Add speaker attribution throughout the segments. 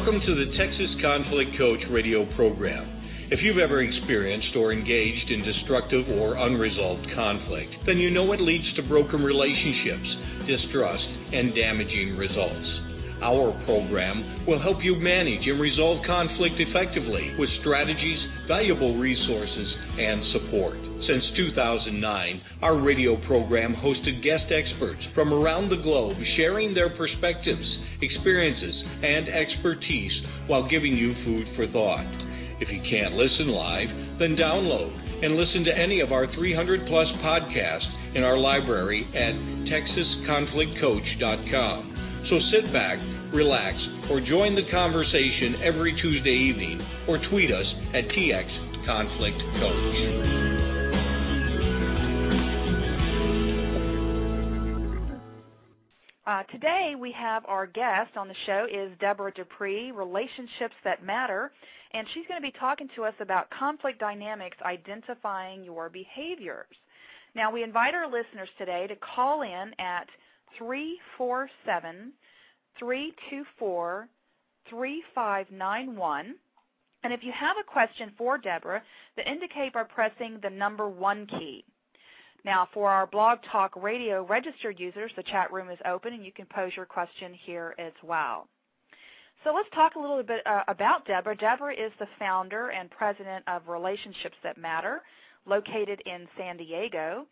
Speaker 1: Welcome to the Texas Conflict Coach radio program. If you've ever experienced or engaged in destructive or unresolved conflict, then you know it leads to broken relationships, distrust, and damaging results. Our program will help you manage and resolve conflict effectively with strategies, valuable resources, and support. Since 2009, our radio program hosted guest experts from around the globe sharing their perspectives, experiences, and expertise while giving you food for thought. If you can't listen live, then download and listen to any of our 300 plus podcasts in our library at texasconflictcoach.com. So sit back, relax, or join the conversation every Tuesday evening or tweet us at TX TXConflictCoach.
Speaker 2: Uh, today we have our guest on the show is Deborah Dupree, Relationships That Matter, and she's going to be talking to us about conflict dynamics, identifying your behaviors. Now we invite our listeners today to call in at 347 324 3591. And if you have a question for Deborah, then indicate by pressing the number one key. Now, for our Blog Talk Radio registered users, the chat room is open and you can pose your question here as well. So let's talk a little bit uh, about Deborah. Deborah is the founder and president of Relationships That Matter, located in San Diego.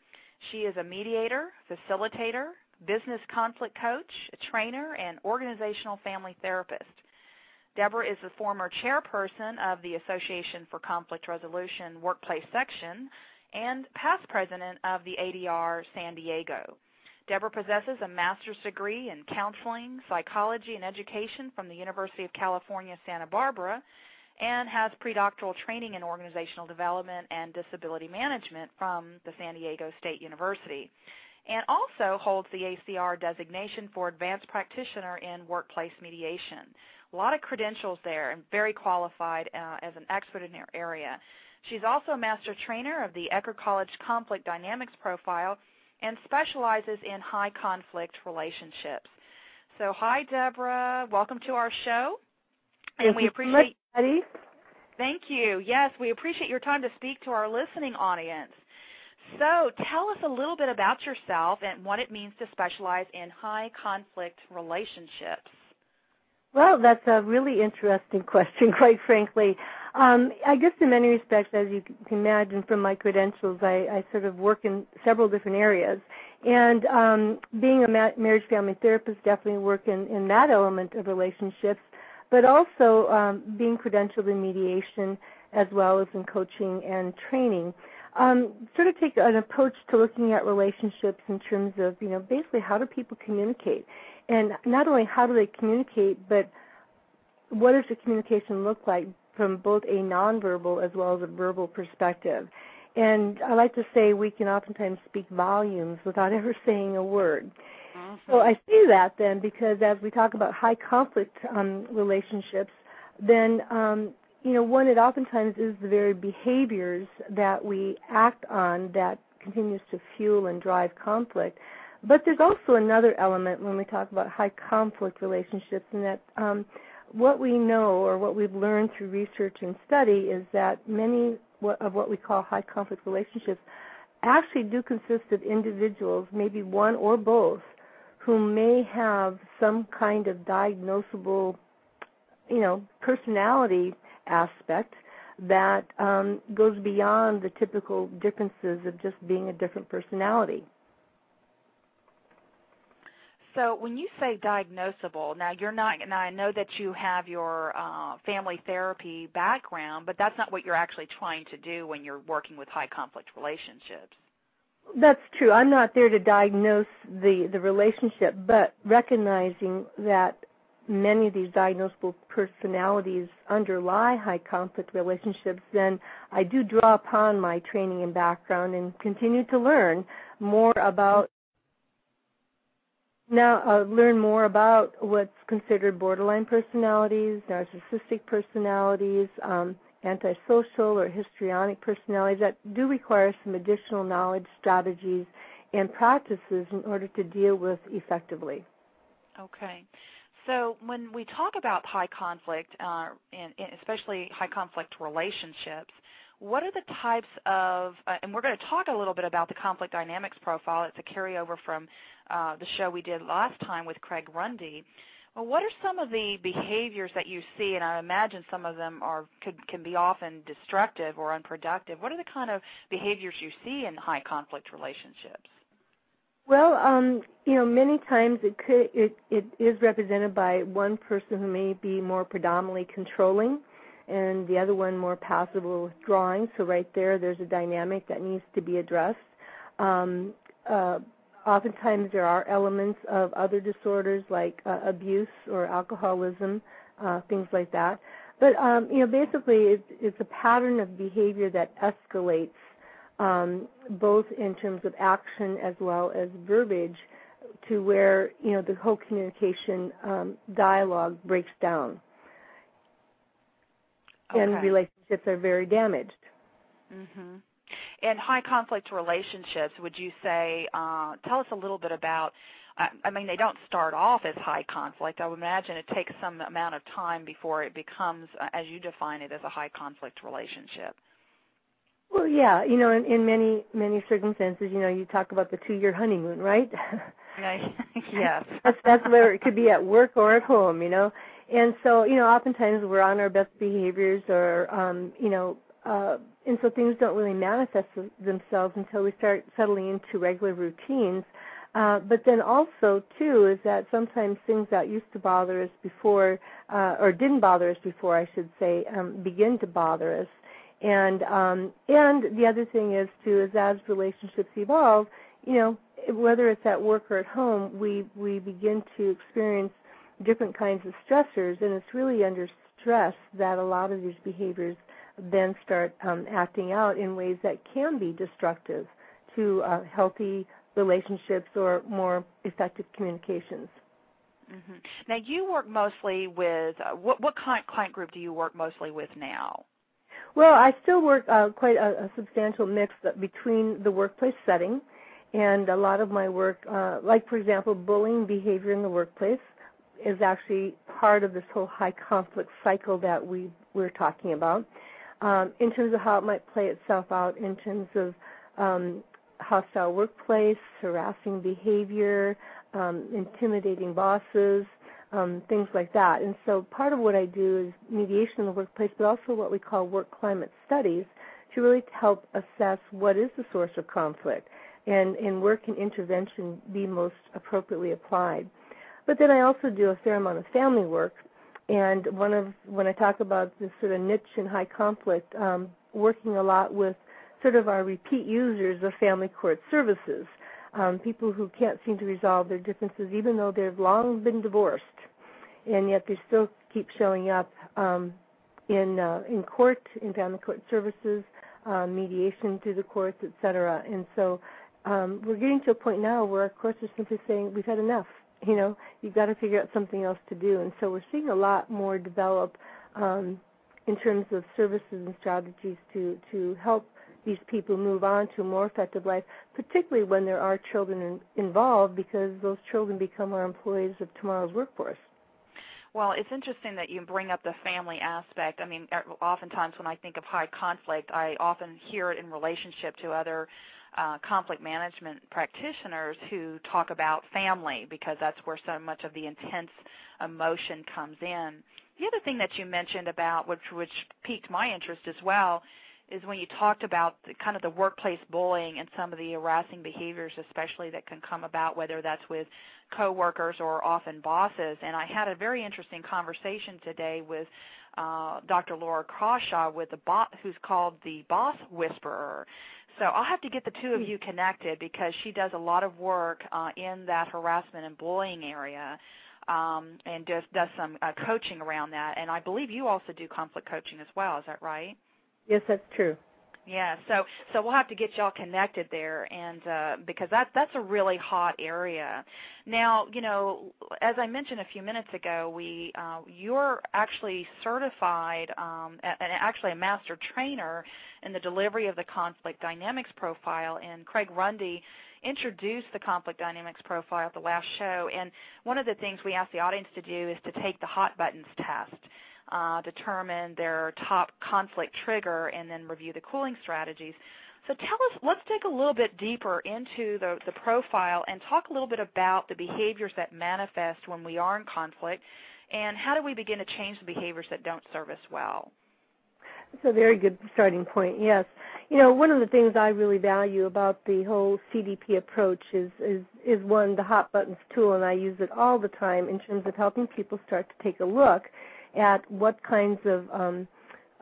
Speaker 2: She is a mediator, facilitator, business conflict coach, a trainer, and organizational family therapist. Deborah is the former chairperson of the Association for Conflict Resolution Workplace Section and past president of the ADR San Diego. Deborah possesses a master's degree in counseling, psychology, and education from the University of California, Santa Barbara, and has predoctoral training in organizational development and disability management from the San Diego State University, and also holds the ACR designation for advanced practitioner in workplace mediation. A lot of credentials there and very qualified uh, as an expert in her area. She's also a master trainer of the Eckerd College Conflict Dynamics Profile and specializes in high conflict relationships. So, hi, Deborah. Welcome to our show.
Speaker 3: And
Speaker 2: we appreciate.
Speaker 3: Much,
Speaker 2: Thank you. Yes, we appreciate your time to speak to our listening audience. So, tell us a little bit about yourself and what it means to specialize in high conflict relationships.
Speaker 3: Well, that's a really interesting question, quite frankly. Um, I guess in many respects, as you can imagine from my credentials, I, I sort of work in several different areas. And um, being a ma- marriage family therapist, definitely work in, in that element of relationships, but also um, being credentialed in mediation as well as in coaching and training. Um, sort of take an approach to looking at relationships in terms of, you know, basically how do people communicate? And not only how do they communicate, but what does the communication look like from both a nonverbal as well as a verbal perspective. And I like to say we can oftentimes speak volumes without ever saying a word.
Speaker 2: Mm-hmm.
Speaker 3: So I see that then because as we talk about high conflict um, relationships, then um, you know one it oftentimes is the very behaviors that we act on that continues to fuel and drive conflict. But there's also another element when we talk about high conflict relationships, and that um, what we know or what we've learned through research and study is that many of what we call high conflict relationships actually do consist of individuals, maybe one or both, who may have some kind of diagnosable, you know, personality aspect that um, goes beyond the typical differences of just being a different personality.
Speaker 2: So when you say diagnosable, now you're not. Now I know that you have your uh, family therapy background, but that's not what you're actually trying to do when you're working with high conflict relationships.
Speaker 3: That's true. I'm not there to diagnose the the relationship, but recognizing that many of these diagnosable personalities underlie high conflict relationships, then I do draw upon my training and background and continue to learn more about now uh, learn more about what's considered borderline personalities, narcissistic personalities, um, antisocial or histrionic personalities that do require some additional knowledge, strategies, and practices in order to deal with effectively.
Speaker 2: Okay. So when we talk about high conflict, uh, especially high conflict relationships, what are the types of, uh, and we're going to talk a little bit about the conflict dynamics profile. It's a carryover from uh, the show we did last time with Craig Runde. Well, what are some of the behaviors that you see? And I imagine some of them are could, can be often destructive or unproductive. What are the kind of behaviors you see in high conflict relationships?
Speaker 3: Well, um, you know, many times it could it, it is represented by one person who may be more predominantly controlling, and the other one more passive or withdrawing. So right there, there's a dynamic that needs to be addressed. Um, uh, oftentimes there are elements of other disorders like uh, abuse or alcoholism, uh, things like that. But um, you know, basically, it's, it's a pattern of behavior that escalates um, both in terms of action as well as verbiage, to where you know the whole communication um, dialogue breaks down,
Speaker 2: okay.
Speaker 3: and relationships are very damaged.
Speaker 2: Mm-hmm. In high conflict relationships, would you say? Uh, tell us a little bit about. I mean, they don't start off as high conflict. I would imagine it takes some amount of time before it becomes, uh, as you define it, as a high conflict relationship.
Speaker 3: Well, yeah, you know, in, in many many circumstances, you know, you talk about the two-year honeymoon, right?
Speaker 2: yes.
Speaker 3: that's that's where it could be at work or at home, you know. And so, you know, oftentimes we're on our best behaviors, or um, you know, uh, and so things don't really manifest themselves until we start settling into regular routines. Uh, but then also too is that sometimes things that used to bother us before, uh, or didn't bother us before, I should say, um, begin to bother us. And um, and the other thing is too is as relationships evolve, you know, whether it's at work or at home, we we begin to experience different kinds of stressors, and it's really under stress that a lot of these behaviors then start um, acting out in ways that can be destructive to uh, healthy relationships or more effective communications.
Speaker 2: Mm-hmm. Now, you work mostly with uh, what, what client, client group do you work mostly with now?
Speaker 3: Well, I still work uh, quite a, a, substantial mix between the workplace setting and a lot of my work, uh, like for example, bullying behavior in the workplace, is actually part of this whole high conflict cycle that we we're talking about. Um, in terms of how it might play itself out, in terms of um, hostile workplace, harassing behavior, um, intimidating bosses, um, things like that. And so part of what I do is mediation in the workplace, but also what we call work climate studies to really help assess what is the source of conflict and, and where can intervention be most appropriately applied. But then I also do a fair amount of family work. And one of when I talk about this sort of niche and high conflict, um, working a lot with sort of our repeat users of family court services um, people who can't seem to resolve their differences, even though they've long been divorced, and yet they still keep showing up um, in uh, in court, in family court services, uh, mediation through the courts, etc. And so um, we're getting to a point now where our courts are simply saying we've had enough. You know, you've got to figure out something else to do. And so we're seeing a lot more develop um, in terms of services and strategies to to help these people move on to a more effective life, particularly when there are children in, involved, because those children become our employees of tomorrow's workforce.
Speaker 2: Well, it's interesting that you bring up the family aspect. I mean, er, oftentimes when I think of high conflict, I often hear it in relationship to other uh, conflict management practitioners who talk about family because that's where so much of the intense emotion comes in. The other thing that you mentioned about, which which piqued my interest as well, is when you talked about the, kind of the workplace bullying and some of the harassing behaviors, especially that can come about, whether that's with coworkers or often bosses. And I had a very interesting conversation today with uh, Dr. Laura Crawshaw with the bot, who's called the Boss Whisperer. So I'll have to get the two of you connected because she does a lot of work uh, in that harassment and bullying area. Um, and does, does some uh, coaching around that. And I believe you also do conflict coaching as well. Is that right?
Speaker 3: Yes, that's true.
Speaker 2: Yeah, so so we'll have to get y'all connected there, and uh, because that that's a really hot area. Now, you know, as I mentioned a few minutes ago, we uh, you're actually certified um, and actually a master trainer in the delivery of the conflict dynamics profile, and Craig Runde introduced the conflict dynamics profile at the last show. And one of the things we asked the audience to do is to take the hot buttons test uh, determine their top conflict trigger, and then review the cooling strategies. So tell us, let's dig a little bit deeper into the, the profile and talk a little bit about the behaviors that manifest when we are in conflict and how do we begin to change the behaviors that don't serve us well?
Speaker 3: That's a very good starting point. Yes, you know one of the things I really value about the whole CDP approach is is is one the hot buttons tool, and I use it all the time in terms of helping people start to take a look at what kinds of um,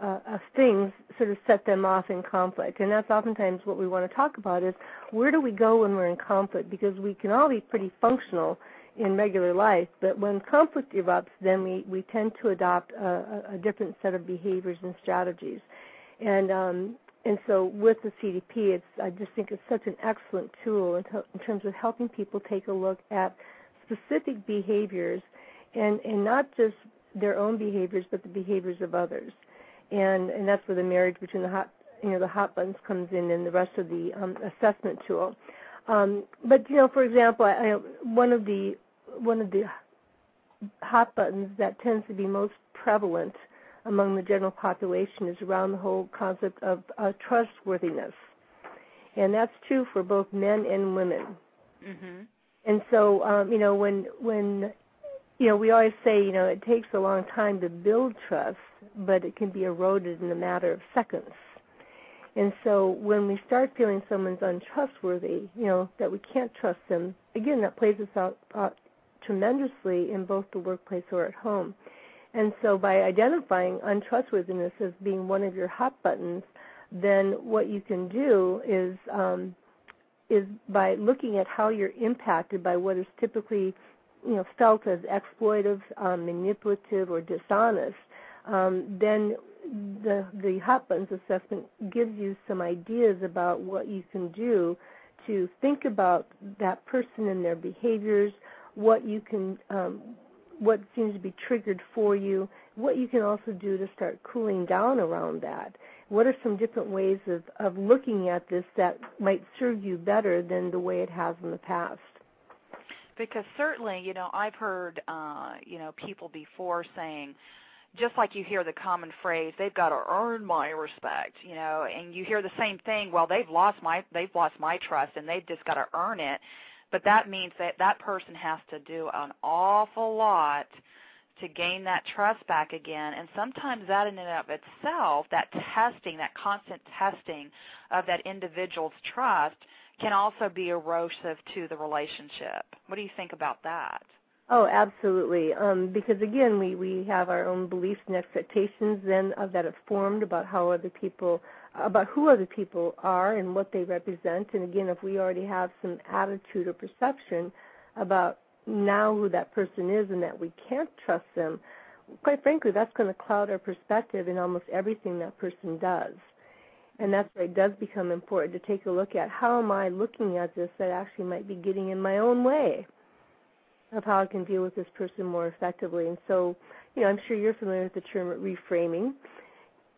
Speaker 3: uh, of things sort of set them off in conflict. And that's oftentimes what we want to talk about is where do we go when we're in conflict? Because we can all be pretty functional in regular life, but when conflict erupts, then we, we tend to adopt a, a different set of behaviors and strategies. And um, and so with the CDP, it's I just think it's such an excellent tool in, to, in terms of helping people take a look at specific behaviors and and not just their own behaviors, but the behaviors of others. And and that's where the marriage between the hot you know the hot buttons comes in and the rest of the um, assessment tool. Um, but you know, for example, I, I, one of the one of the hot buttons that tends to be most prevalent among the general population is around the whole concept of uh, trustworthiness, and that's true for both men and women.
Speaker 2: Mm-hmm.
Speaker 3: And so, um, you know, when when you know, we always say, you know, it takes a long time to build trust, but it can be eroded in a matter of seconds. And so when we start feeling someone's untrustworthy, you know, that we can't trust them, again, that plays us out, tremendously in both the workplace or at home. And so by identifying untrustworthiness as being one of your hot buttons, then what you can do is um, is by looking at how you're impacted by what is typically you know felt as exploitive, um, manipulative, or dishonest, um, then the the hot assessment gives you some ideas about what you can do to think about that person and their behaviors, what you can um, what seems to be triggered for you, what you can also do to start cooling down around that. What are some different ways of, of looking at this that might serve you better than the way it has in the past?
Speaker 2: Because certainly, you know, I've heard, uh, you know, people before saying, just like you hear the common phrase, they've got to earn my respect, you know, and you hear the same thing, well, they've lost my, they've lost my trust and they've just got to earn it. But that means that that person has to do an awful lot to gain that trust back again. And sometimes that in and of itself, that testing, that constant testing of that individual's trust can also be erosive to the relationship. What do you think about that?
Speaker 3: Oh, absolutely. Um, because again, we, we have our own beliefs and expectations then of that are formed about how other people, about who other people are and what they represent. And again, if we already have some attitude or perception about now who that person is and that we can't trust them, quite frankly, that's going to cloud our perspective in almost everything that person does. And that's where it does become important to take a look at how am I looking at this that actually might be getting in my own way of how I can deal with this person more effectively. And so, you know, I'm sure you're familiar with the term reframing.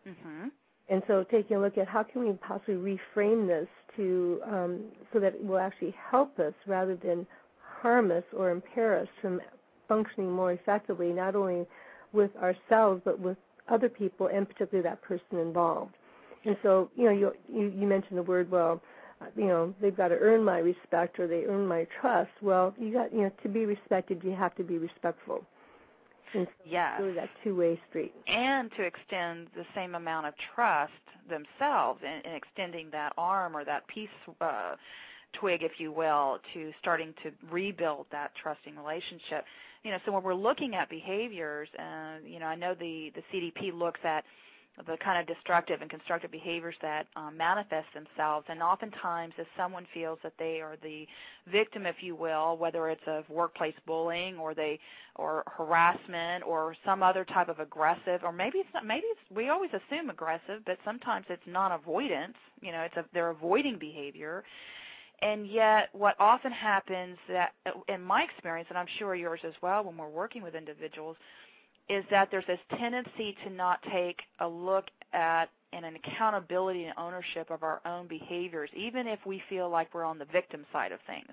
Speaker 2: Mm-hmm.
Speaker 3: And so, taking a look at how can we possibly reframe this to um, so that it will actually help us rather than harm us or impair us from functioning more effectively, not only with ourselves but with other people and particularly that person involved. And so, you know, you you, you mentioned the word, well, you know, they've got to earn my respect or they earn my trust. Well, you got, you know, to be respected, you have to be respectful. And so
Speaker 2: yes.
Speaker 3: really that two-way street.
Speaker 2: And to extend the same amount of trust themselves in, in extending that arm or that peace uh, twig, if you will, to starting to rebuild that trusting relationship. You know, so when we're looking at behaviors, uh, you know, I know the the CDP looks at the kind of destructive and constructive behaviors that um, manifest themselves. And oftentimes, if someone feels that they are the victim, if you will, whether it's of workplace bullying or they or harassment or some other type of aggressive, or maybe it's not, maybe it's, we always assume aggressive, but sometimes it's non-avoidance. You know, it's a, they're avoiding behavior. And yet, what often happens that, in my experience, and I'm sure yours as well, when we're working with individuals, is that there's this tendency to not take a look at and an accountability and ownership of our own behaviors, even if we feel like we're on the victim side of things,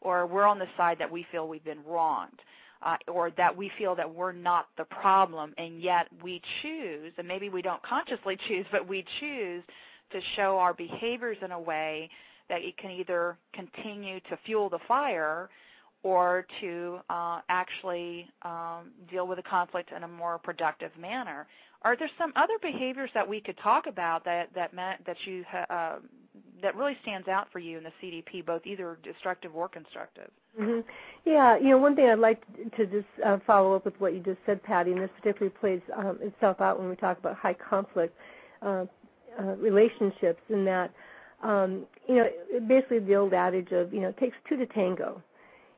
Speaker 2: or we're on the side that we feel we've been wronged, uh, or that we feel that we're not the problem, and yet we choose, and maybe we don't consciously choose, but we choose to show our behaviors in a way that it can either continue to fuel the fire or to uh, actually um, deal with the conflict in a more productive manner. Are there some other behaviors that we could talk about that that that you uh, that really stands out for you in the CDP, both either destructive or constructive?
Speaker 3: Mm-hmm. Yeah, you know, one thing I'd like to just uh, follow up with what you just said, Patty, and this particularly plays um, itself out when we talk about high conflict uh, uh, relationships, in that um, you know, basically the old adage of you know, it takes two to tango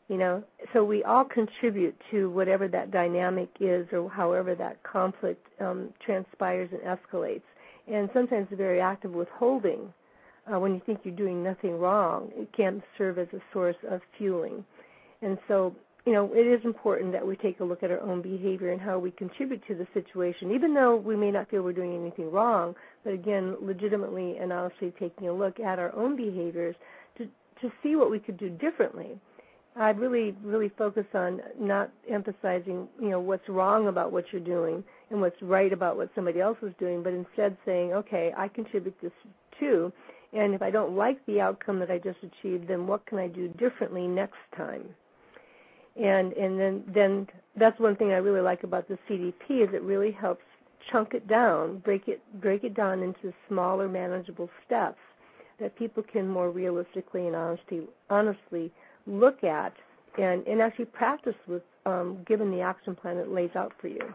Speaker 3: you know? So we all contribute to whatever that dynamic is or however that conflict um, transpires and escalates. And sometimes the very act of withholding uh, when you think you're doing nothing wrong it can serve as a source of fueling. And so you know it is important that we take a look at our own behavior and how we contribute to the situation even though we may not feel we're doing anything wrong but again legitimately and honestly taking a look at our own behaviors to to see what we could do differently I really, really focus on not emphasizing, you know, what's wrong about what you're doing and what's right about what somebody else is doing, but instead saying, okay, I contribute this too, and if I don't like the outcome that I just achieved, then what can I do differently next time? And and then then that's one thing I really like about the CDP is it really helps chunk it down, break it break it down into smaller, manageable steps that people can more realistically and honestly honestly look at and, and actually practice with um, given the action plan it lays out for you.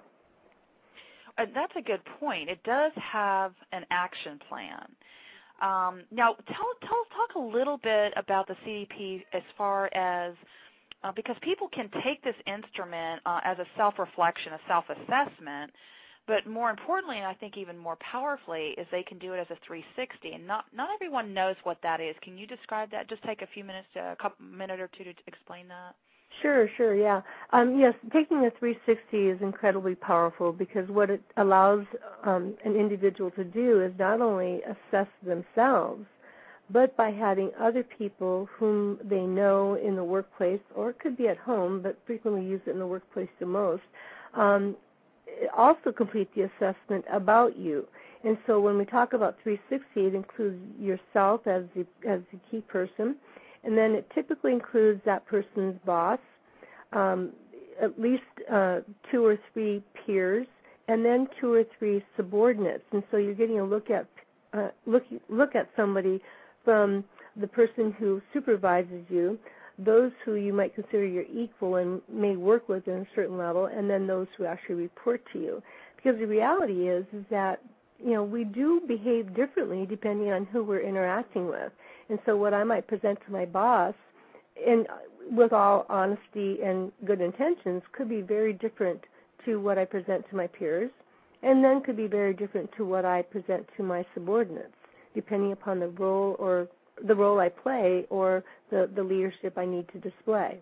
Speaker 2: Uh, that's a good point. It does have an action plan. Um, now, tell, tell, talk a little bit about the CDP as far as uh, because people can take this instrument uh, as a self-reflection, a self-assessment, but more importantly, and I think even more powerfully, is they can do it as a 360. And not not everyone knows what that is. Can you describe that? Just take a few minutes, to, a couple minute or two to explain that.
Speaker 3: Sure, sure, yeah. Um, yes, taking a 360 is incredibly powerful because what it allows um, an individual to do is not only assess themselves, but by having other people whom they know in the workplace, or it could be at home, but frequently use it in the workplace the most, um, also complete the assessment about you. And so when we talk about 360, it includes yourself as the, as the key person, and then it typically includes that person's boss, um, at least uh, two or three peers, and then two or three subordinates. And so you're getting a look at uh, look look at somebody from the person who supervises you, those who you might consider your equal and may work with in a certain level, and then those who actually report to you. Because the reality is, is that you know we do behave differently depending on who we're interacting with. And so, what I might present to my boss, and with all honesty and good intentions, could be very different to what I present to my peers, and then could be very different to what I present to my subordinates, depending upon the role or the role I play or the, the leadership I need to display.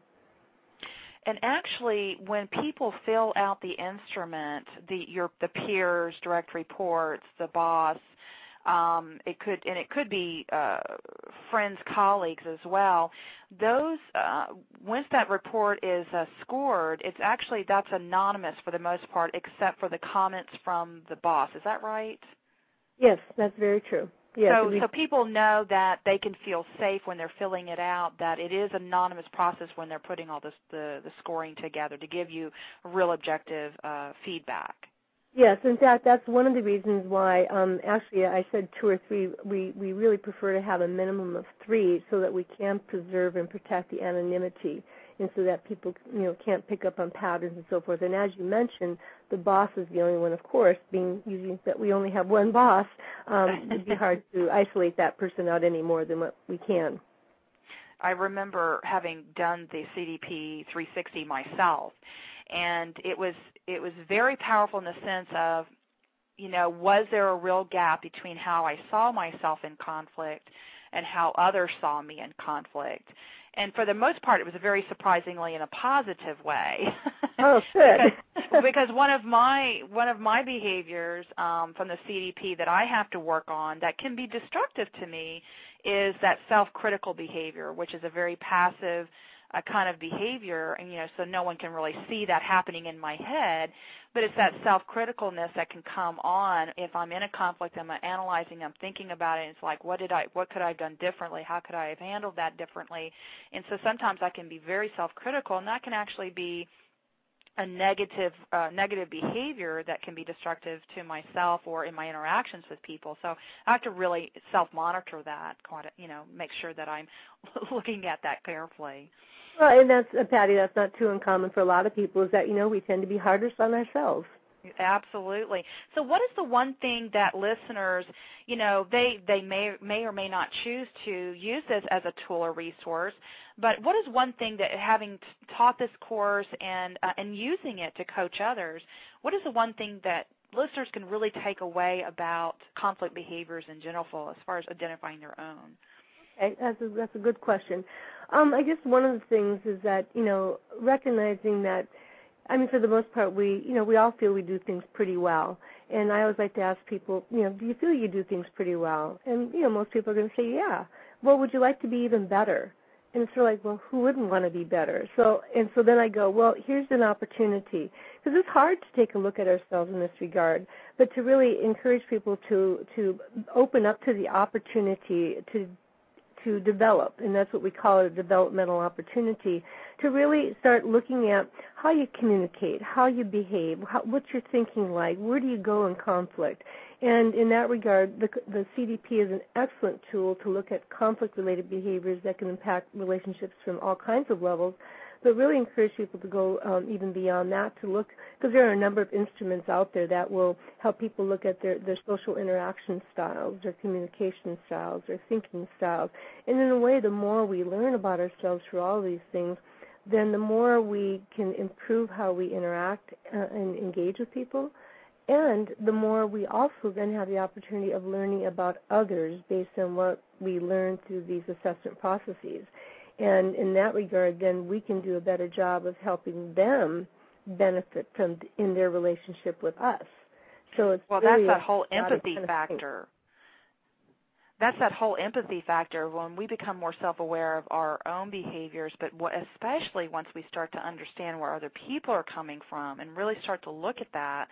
Speaker 2: And actually, when people fill out the instrument, the your the peers, direct reports, the boss, um, it could and it could be uh, friends, colleagues as well. Those uh, once that report is uh, scored, it's actually that's anonymous for the most part, except for the comments from the boss. Is that right?
Speaker 3: Yes, that's very true.
Speaker 2: So, so people know that they can feel safe when they're filling it out. That it is anonymous process when they're putting all this the the scoring together to give you real objective uh, feedback.
Speaker 3: Yes, in fact, that's one of the reasons why. Um, actually, I said two or three. We we really prefer to have a minimum of three so that we can preserve and protect the anonymity and so that people you know can't pick up on patterns and so forth. And as you mentioned, the boss is the only one, of course, being using that we only have one boss. Um, it'd be hard to isolate that person out any more than what we can.
Speaker 2: I remember having done the CDP 360 myself, and it was it was very powerful in the sense of, you know, was there a real gap between how I saw myself in conflict and how others saw me in conflict? And for the most part, it was very surprisingly in a positive way.
Speaker 3: Oh, good.
Speaker 2: because, because one of my one of my behaviors um, from the CDP that I have to work on that can be destructive to me is that self-critical behavior, which is a very passive uh, kind of behavior, and you know, so no one can really see that happening in my head. But it's that self-criticalness that can come on if I'm in a conflict. I'm analyzing. I'm thinking about it. It's like, what did I? What could I have done differently? How could I have handled that differently? And so sometimes I can be very self-critical, and that can actually be a negative uh, negative behavior that can be destructive to myself or in my interactions with people. So I have to really self monitor that, quite you know, make sure that I'm looking at that carefully.
Speaker 3: Well, and that's uh, Patty. That's not too uncommon for a lot of people. Is that you know we tend to be harder on ourselves.
Speaker 2: Absolutely. So what is the one thing that listeners, you know, they they may may or may not choose to use this as a tool or resource, but what is one thing that having taught this course and uh, and using it to coach others, what is the one thing that listeners can really take away about conflict behaviors in general as far as identifying their own?
Speaker 3: Okay, that's a, that's a good question. Um, I guess one of the things is that you know recognizing that I mean, for the most part, we, you know, we all feel we do things pretty well. And I always like to ask people, you know, do you feel you do things pretty well? And, you know, most people are going to say, yeah. Well, would you like to be even better? And it's sort of like, well, who wouldn't want to be better? So, and so then I go, well, here's an opportunity. Because it's hard to take a look at ourselves in this regard, but to really encourage people to, to open up to the opportunity to to develop, and that's what we call a developmental opportunity, to really start looking at how you communicate, how you behave, how, what's your thinking like, where do you go in conflict. And in that regard, the, the CDP is an excellent tool to look at conflict-related behaviors that can impact relationships from all kinds of levels, but really encourage people to go um, even beyond that to look because there are a number of instruments out there that will help people look at their, their social interaction styles, their communication styles, their thinking styles. And in a way, the more we learn about ourselves through all these things, then the more we can improve how we interact uh, and engage with people. And the more we also then have the opportunity of learning about others based on what we learn through these assessment processes. And in that regard, then we can do a better job of helping them benefit from in their relationship with us. So it's
Speaker 2: well,
Speaker 3: really
Speaker 2: that's that whole empathy factor. That's that whole empathy factor when we become more self-aware of our own behaviors, but especially once we start to understand where other people are coming from and really start to look at that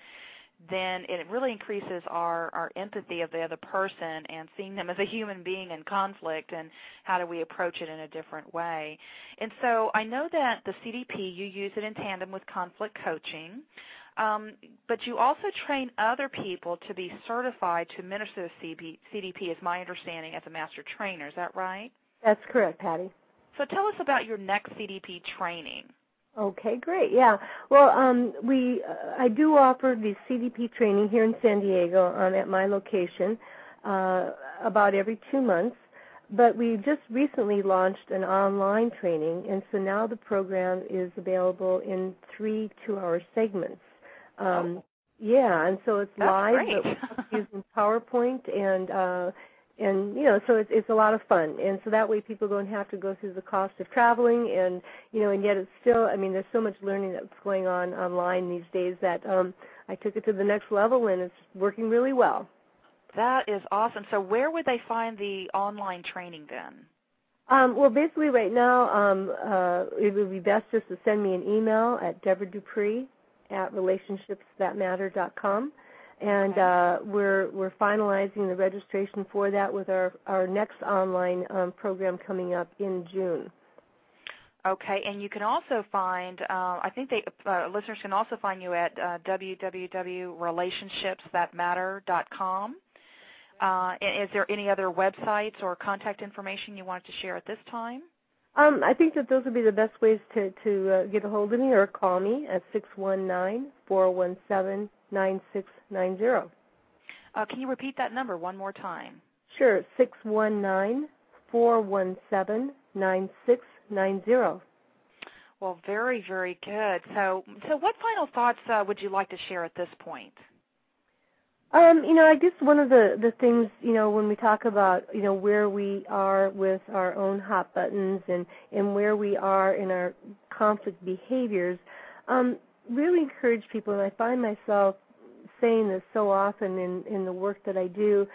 Speaker 2: then it really increases our, our empathy of the other person and seeing them as a human being in conflict and how do we approach it in a different way. And so I know that the CDP, you use it in tandem with conflict coaching, um, but you also train other people to be certified to administer the CDP, is my understanding, as a master trainer. Is that right?
Speaker 3: That's correct, Patty.
Speaker 2: So tell us about your next CDP training.
Speaker 3: Okay, great. Yeah. Well, um, we uh, I do offer the CDP training here in San Diego um, at my location uh, about every two months. But we just recently launched an online training, and so now the program is available in three two-hour segments. Um,
Speaker 2: oh.
Speaker 3: Yeah, and so it's
Speaker 2: That's
Speaker 3: live, but using PowerPoint and uh, and you know so it's it's a lot of fun. And so that way people don't have to go through the cost of traveling. And you know and yet it's still i mean there's so much learning that's going on online these days that um i took it to the next level and it's working really well.
Speaker 2: That is awesome. So where would they find the online training then?
Speaker 3: Um, well, basically, right now, um, uh, it would be best just to send me an email at Deborah Dupree at relationshipsthatmatter.com and uh, we're we're finalizing the registration for that with our our next online um, program coming up in June.
Speaker 2: Okay, and you can also find, uh, I think they, uh, listeners can also find you at uh, www.relationshipsthatmatter.com. Uh, is there any other websites or contact information you wanted to share at this time?
Speaker 3: Um, I think that those would be the best ways to, to uh, get a hold of me or call me at 619-417-9690.
Speaker 2: Uh, can you repeat that number one more time?
Speaker 3: Sure, 619-417-9690.
Speaker 2: Well, very, very good. So, so what final thoughts uh, would you like to share at this point?
Speaker 3: Um, you know, I guess one of the the things, you know, when we talk about, you know, where we are with our own hot buttons and and where we are in our conflict behaviors, um, really encourage people, and I find myself saying this so often in in the work that I do.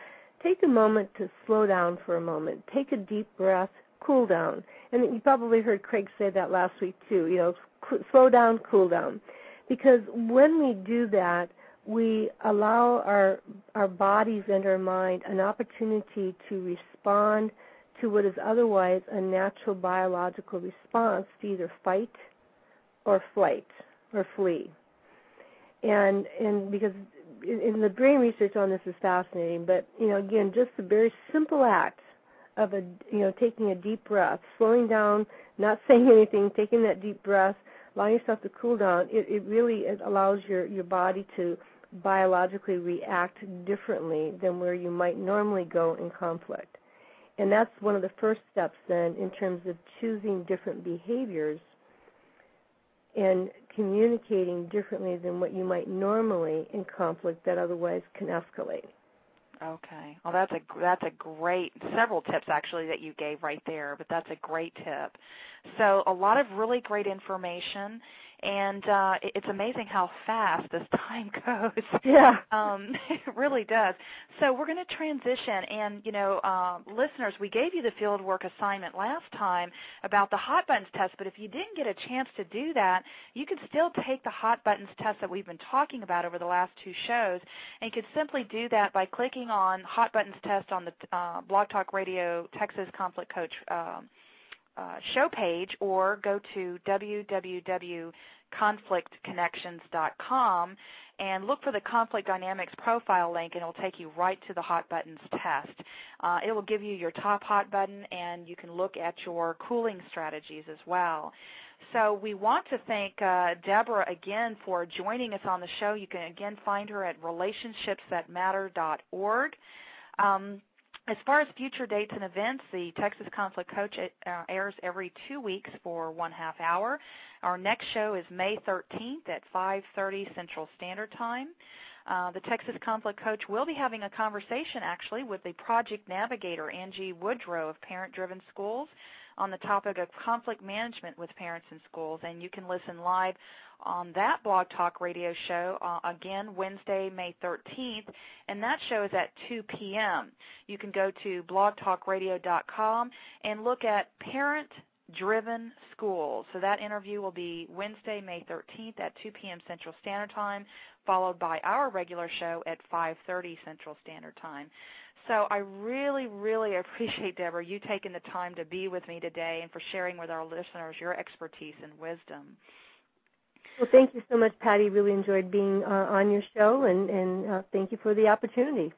Speaker 3: Take a moment to slow down for a moment. Take a deep breath. Cool down. And you probably heard Craig say that last week too. You know, slow down, cool down, because when we do that we allow our our bodies and our mind an opportunity to respond to what is otherwise a natural biological response to either fight or flight or flee. And and because in the brain research on this is fascinating, but you know again just the very simple act of a you know taking a deep breath, slowing down, not saying anything, taking that deep breath, allowing yourself to cool down, it, it really it allows your your body to biologically react differently than where you might normally go in conflict. And that's one of the first steps then in terms of choosing different behaviors and communicating differently than what you might normally in conflict that otherwise can escalate.
Speaker 2: Okay. Well, that's a that's a great several tips actually that you gave right there, but that's a great tip. So a lot of really great information, and uh, it's amazing how fast this time goes.
Speaker 3: Yeah,
Speaker 2: um, it really does. So we're going to transition, and you know, uh, listeners, we gave you the field work assignment last time about the hot buttons test, but if you didn't get a chance to do that, you can still take the hot buttons test that we've been talking about over the last two shows, and you can simply do that by clicking on hot buttons test on the uh, Blog Talk Radio Texas Conflict Coach. Um, uh, show page or go to www.conflictconnections.com and look for the conflict dynamics profile link and it'll take you right to the hot buttons test. Uh, it will give you your top hot button and you can look at your cooling strategies as well. So we want to thank uh, Deborah again for joining us on the show. You can again find her at relationshipsthatmatter.org. Um, as far as future dates and events, the Texas Conflict Coach uh, airs every two weeks for one half hour. Our next show is May 13th at 5:30 Central Standard Time. Uh, the Texas Conflict Coach will be having a conversation actually with the project navigator Angie Woodrow of Parent Driven Schools on the topic of conflict management with parents in schools, and you can listen live on that Blog Talk radio show uh, again Wednesday, May 13th, and that show is at 2 p.m. You can go to blogtalkradio.com and look at parent driven schools. So that interview will be Wednesday, May 13th at 2 p.m. Central Standard Time, followed by our regular show at 5:30 Central Standard Time. So I really, really appreciate Deborah you taking the time to be with me today and for sharing with our listeners your expertise and wisdom.
Speaker 3: Well, thank you so much, Patty. Really enjoyed being uh, on your show, and, and uh, thank you for the opportunity.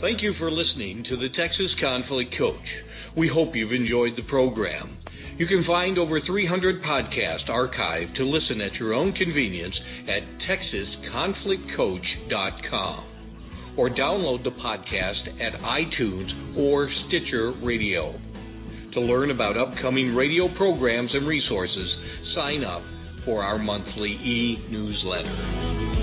Speaker 1: Thank you for listening to the Texas Conflict Coach. We hope you've enjoyed the program. You can find over 300 podcasts archived to listen at your own convenience at texasconflictcoach.com or download the podcast at iTunes or Stitcher Radio. To learn about upcoming radio programs and resources, sign up for our monthly e newsletter.